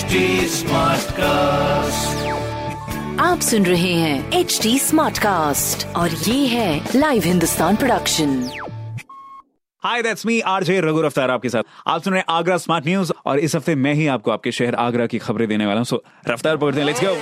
HD cast आप सुन रहे हैं एच डी स्मार्ट कास्ट और ये है live Hindustan production hi that's me RJ Raghu Raftaar आपके साथ। आप सुन रहे हैं आगरा स्मार्ट न्यूज़ और इस हफ़्ते मैं ही आपको आपके शहर आगरा की खबरें देने वाला हूँ। सो रफ्तार पकड़ते हैं लेट्स गो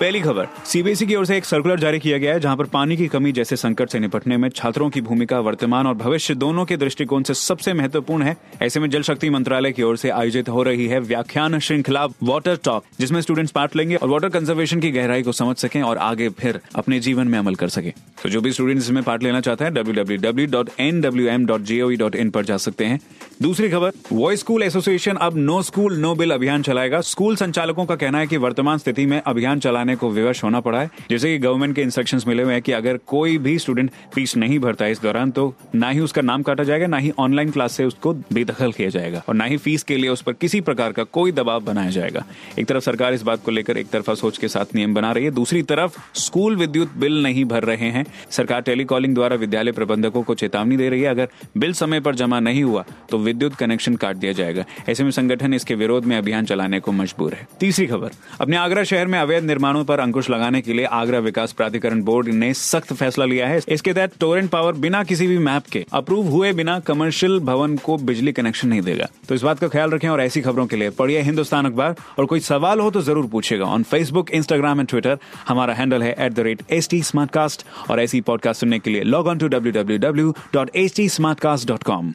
पहली खबर सीबीएसई की ओर से एक सर्कुलर जारी किया गया है जहाँ पर पानी की कमी जैसे संकट से निपटने में छात्रों की भूमिका, वर्तमान और भविष्य दोनों के दृष्टिकोण से सबसे महत्वपूर्ण है। ऐसे में जल शक्ति मंत्रालय की ओर से आयोजित हो रही है व्याख्यान श्रृंखला वाटर टॉक जिसमें स्टूडेंट्स पार्ट लेंगे और वाटर कंजर्वेशन की गहराई को समझ सकें और आगे फिर अपने जीवन में अमल कर सके। तो जो भी स्टूडेंट्स इसमें पार्ट लेना चाहते हैं, www.nwm.gov.in पर जा सकते हैं। दूसरी खबर वॉइस स्कूल एसोसिएशन अब नो स्कूल नो बिल अभियान चलाएगा। स्कूल संचालकों का कहना है कि वर्तमान स्थिति में अभियान चलाने को विवश होना पड़ा है। जैसे कि गवर्नमेंट के इंस्ट्रक्शंस मिले हुए हैं कि अगर कोई भी स्टूडेंट फ़ीस नहीं भरता है इस दौरान तो ना ही उसका नाम काटा जाएगा, ना ही ऑनलाइन क्लास से उसको बेदखल किया जाएगा और ना ही फ़ीस के लिए उस पर किसी प्रकार का कोई दबाव बनाया जाएगा। एक तरफ़ सरकार इस बात को लेकर एक तरफा सोच के साथ नियम बना रही है। दूसरी तरफ़ स्कूल विद्युत बिल नहीं भर रहे हैं। सरकार टेलीकॉलिंग द्वारा विद्यालय प्रबंधकों को चेतावनी दे रही है। अगर बिल समय पर जमा नहीं हुआ तो विद्युत कनेक्शन काट दिया जाएगा। ऐसे में संगठन इसके विरोध में अभियान चलाने को मजबूर है। तीसरी खबर, अपने आगरा शहर में अवैध निर्माणों पर अंकुश लगाने के लिए आगरा विकास प्राधिकरण बोर्ड ने सख्त फैसला लिया है। इसके तहत टोरेंट पावर बिना किसी भी मैप के अप्रूव हुए बिना कमर्शियल भवन को बिजली कनेक्शन नहीं देगा। तो इस बात का ख्याल रखें और ऐसी खबरों के लिए पढ़िए हिंदुस्तान अखबार। और कोई सवाल हो तो ज़रूर पूछेगा on Facebook Instagram and Twitter हमारा हैंडल है at the rate H T Smartcast और ऐसी पॉडकास्ट सुनने के लिए log on to W W W dot H T Smartcast dot com